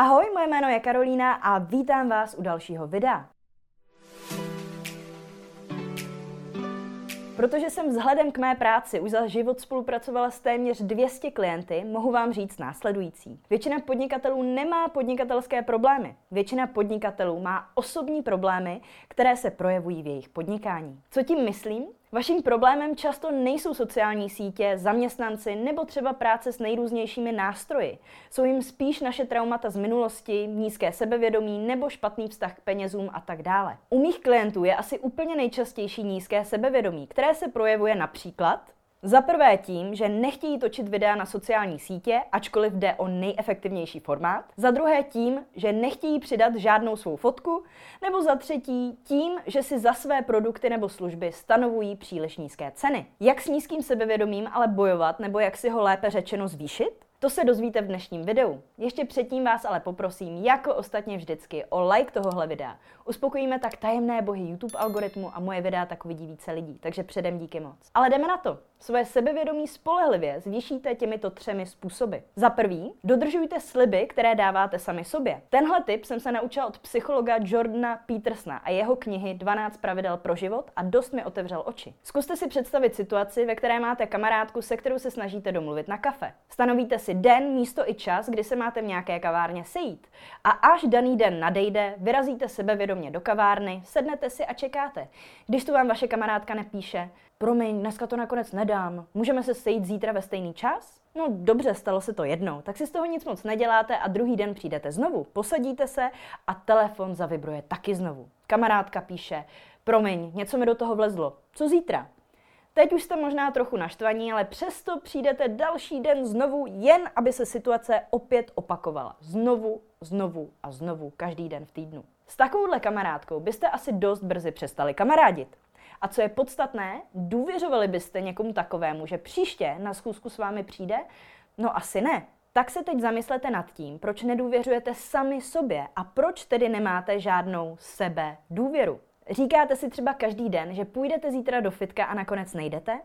Ahoj, moje jméno je Karolína a vítám vás u dalšího videa. Protože jsem vzhledem k mé práci už za život spolupracovala s téměř 200 klienty, mohu vám říct následující. Většina podnikatelů nemá podnikatelské problémy. Většina podnikatelů má osobní problémy, které se projevují v jejich podnikání. Co tím myslím? Vaším problémem často nejsou sociální sítě, zaměstnanci nebo třeba práce s nejrůznějšími nástroji. Jsou jim spíš naše traumata z minulosti, nízké sebevědomí nebo špatný vztah k penězům a tak dále. U mých klientů je asi úplně nejčastější nízké sebevědomí, které se projevuje například za prvé tím, že nechtějí točit videa na sociální sítě, ačkoliv jde o nejefektivnější formát. Za druhé tím, že nechtějí přidat žádnou svou fotku. Nebo za třetí tím, že si za své produkty nebo služby stanovují příliš nízké ceny. Jak s nízkým sebevědomím ale bojovat, nebo jak si ho lépe řečeno zvýšit? To se dozvíte v dnešním videu. Ještě předtím vás ale poprosím, jako ostatně vždycky, o like tohohle videa. Uspokojíme tak tajemné bohy YouTube algoritmu a moje videa tak uvidí více lidí, takže předem díky moc. Ale jdeme na to. Svoje sebevědomí spolehlivě zvýšíte těmito třemi způsoby. Za prvý, dodržujte sliby, které dáváte sami sobě. Tenhle tip jsem se naučila od psychologa Jordana Petersna a jeho knihy 12 pravidel pro život a dost mi otevřel oči. Zkuste si představit situaci, ve které máte kamarádku, se kterou se snažíte domluvit na kafe. Stanovíte si den, místo i čas, kdy se máte v nějaké kavárně sejít. A až daný den nadejde, vyrazíte sebevědomě do kavárny, sednete si a čekáte. Když tu vám vaše kamarádka nepíše, promiň, dneska to nakonec nedám, můžeme se sejít zítra ve stejný čas? No dobře, stalo se to jednou, tak si z toho nic moc neděláte a druhý den přijdete znovu, posadíte se a telefon zavibruje taky znovu. Kamarádka píše, promiň, něco mi do toho vlezlo, co zítra? Teď už jste možná trochu naštvaní, ale přesto přijdete další den znovu, jen aby se situace opět opakovala. Znovu, znovu a znovu, každý den v týdnu. S takovouhle kamarádkou byste asi dost brzy přestali kamarádit. A co je podstatné, důvěřovali byste někomu takovému, že příště na schůzku s vámi přijde? No asi ne. Tak se teď zamyslete nad tím, proč nedůvěřujete sami sobě a proč tedy nemáte žádnou sebe důvěru. Říkáte si třeba každý den, že půjdete zítra do fitka a nakonec nejdete?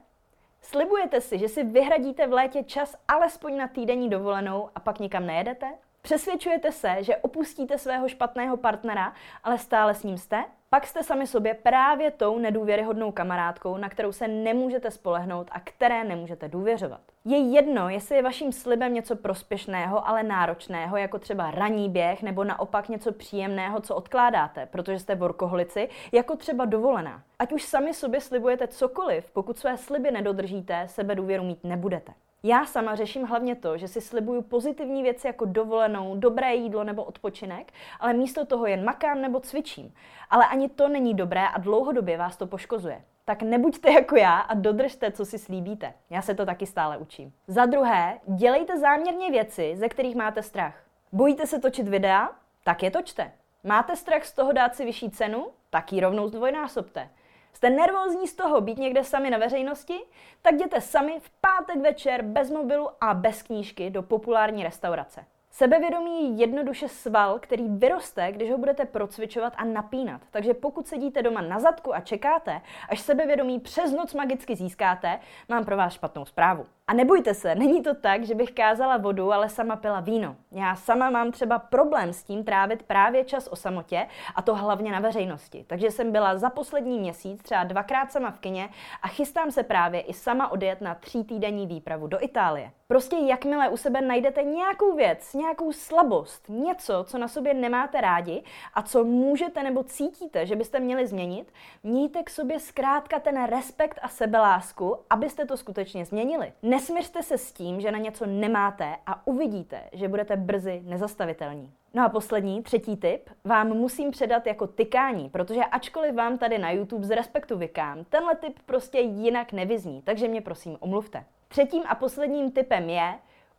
Slibujete si, že si vyhradíte v létě čas alespoň na týdenní dovolenou a pak nikam nejedete? Přesvědčujete se, že opustíte svého špatného partnera, ale stále s ním jste? Pak jste sami sobě právě tou nedůvěryhodnou kamarádkou, na kterou se nemůžete spolehnout a které nemůžete důvěřovat. Je jedno, jestli je vaším slibem něco prospěšného, ale náročného, jako třeba ranní běh, nebo naopak něco příjemného, co odkládáte, protože jste workoholici, jako třeba dovolená. Ať už sami sobě slibujete cokoliv, pokud své sliby nedodržíte, sebe důvěru mít nebudete. Já sama řeším hlavně to, že si slibuju pozitivní věci jako dovolenou, dobré jídlo nebo odpočinek, ale místo toho jen makám nebo cvičím. Ale ani to není dobré a dlouhodobě vás to poškozuje. Tak nebuďte jako já a dodržte, co si slíbíte. Já se to taky stále učím. Za druhé, dělejte záměrně věci, ze kterých máte strach. Bojíte se točit videa? Tak je točte. Máte strach z toho dát si vyšší cenu? Tak ji rovnou zdvojnásobte. Jste nervózní z toho být někde sami na veřejnosti? Tak jděte sami v pátek večer bez mobilu a bez knížky do populární restaurace. Sebevědomí je jednoduše sval, který vyroste, když ho budete procvičovat a napínat. Takže pokud sedíte doma na zadku a čekáte, až sebevědomí přes noc magicky získáte, mám pro vás špatnou zprávu. A nebojte se, není to tak, že bych kázala vodu, ale sama pila víno. Já sama mám třeba problém s tím trávit právě čas o samotě a to hlavně na veřejnosti. Takže jsem byla za poslední měsíc třeba dvakrát sama v kině a chystám se právě i sama odjet na tří týdenní výpravu do Itálie. Prostě jakmile u sebe najdete nějakou věc, nějakou slabost, něco, co na sobě nemáte rádi a co můžete nebo cítíte, že byste měli změnit, mějte k sobě zkrátka ten respekt a sebelásku, abyste to skutečně změnili. Nesměřte se s tím, že na něco nemáte a uvidíte, že budete brzy nezastavitelní. No a poslední, třetí tip, vám musím předat jako tykání, protože ačkoliv vám tady na YouTube z respektu vykám, tenhle tip prostě jinak nevyzní, takže mě prosím omluvte. Třetím a posledním tipem je,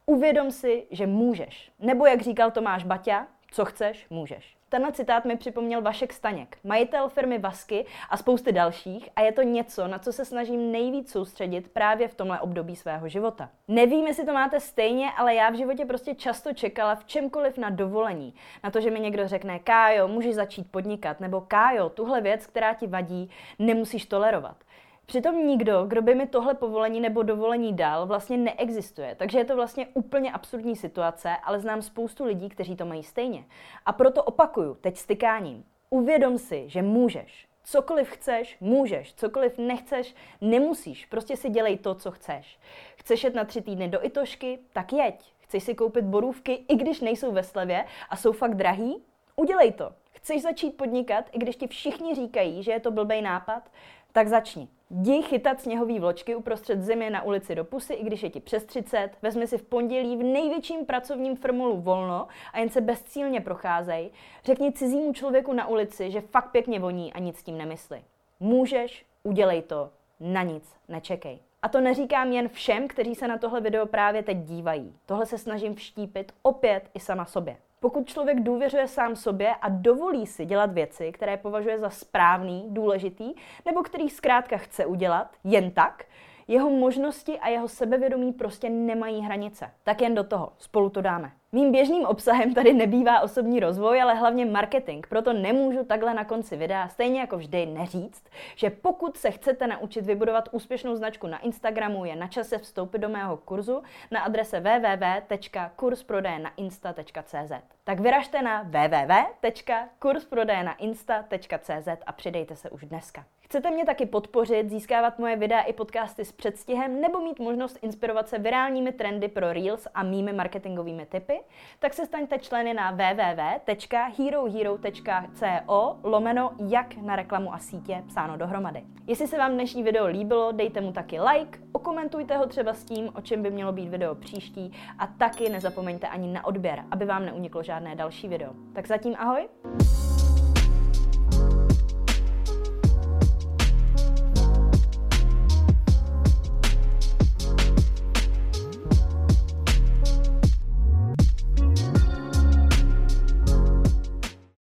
uvědom si, že můžeš. Nebo jak říkal Tomáš Baťa, co chceš, můžeš. Tenhle citát mi připomněl Vašek Staněk, majitel firmy Vasky a spousty dalších a je to něco, na co se snažím nejvíc soustředit právě v tomhle období svého života. Nevím, jestli to máte stejně, ale já v životě prostě často čekala v čemkoliv na dovolení. Na to, že mi někdo řekne, Kájo, můžeš začít podnikat, nebo Kájo, tuhle věc, která ti vadí, nemusíš tolerovat. Přitom nikdo, kdo by mi tohle povolení nebo dovolení dal, vlastně neexistuje. Takže je to vlastně úplně absurdní situace, ale znám spoustu lidí, kteří to mají stejně. A proto opakuju, teď stykáním. Uvědom si, že můžeš. Cokoliv chceš, můžeš. Cokoliv nechceš, nemusíš. Prostě si dělej to, co chceš. Chceš jet na tři týdny do Itošky? Tak jeď. Chceš si koupit borůvky, i když nejsou ve slevě a jsou fakt drahý? Udělej to. Chceš začít podnikat, i když ti všichni říkají, že je to blbej nápad? Tak začni. Jdi chytat sněhový vločky uprostřed zimy na ulici do pusy, i když je ti přes 30, vezmi si v pondělí v největším pracovním formulu volno a jen se bezcílně procházej. Řekni cizímu člověku na ulici, že fakt pěkně voní a nic s tím nemysli. Můžeš, udělej to, na nic nečekej. A to neříkám jen všem, kteří se na tohle video právě teď dívají. Tohle se snažím vštípit opět i sama sobě. Pokud člověk důvěřuje sám sobě a dovolí si dělat věci, které považuje za správný, důležitý, nebo který zkrátka chce udělat jen tak, jeho možnosti a jeho sebevědomí prostě nemají hranice. Tak jen do toho, spolu to dáme. Mým běžným obsahem tady nebývá osobní rozvoj, ale hlavně marketing, proto nemůžu takhle na konci videa stejně jako vždy neříct, že pokud se chcete naučit vybudovat úspěšnou značku na Instagramu, je na čase vstoupit do mého kurzu na adrese www.kursprodejnainsta.cz. Tak vyražte na www.kursprodejnainsta.cz a přidejte se už dneska. Chcete mě taky podpořit, získávat moje videa i podcasty s předstihem nebo mít možnost inspirovat se virálními trendy pro Reels a mými marketingovými typy? Tak se staňte členy na www.herohero.co lomeno jak na reklamu a sítě psáno dohromady. Jestli se vám dnešní video líbilo, dejte mu taky like, okomentujte ho třeba s tím, o čem by mělo být video příští a taky nezapomeňte ani na odběr, aby vám neuniklo žádné další video. Tak zatím ahoj!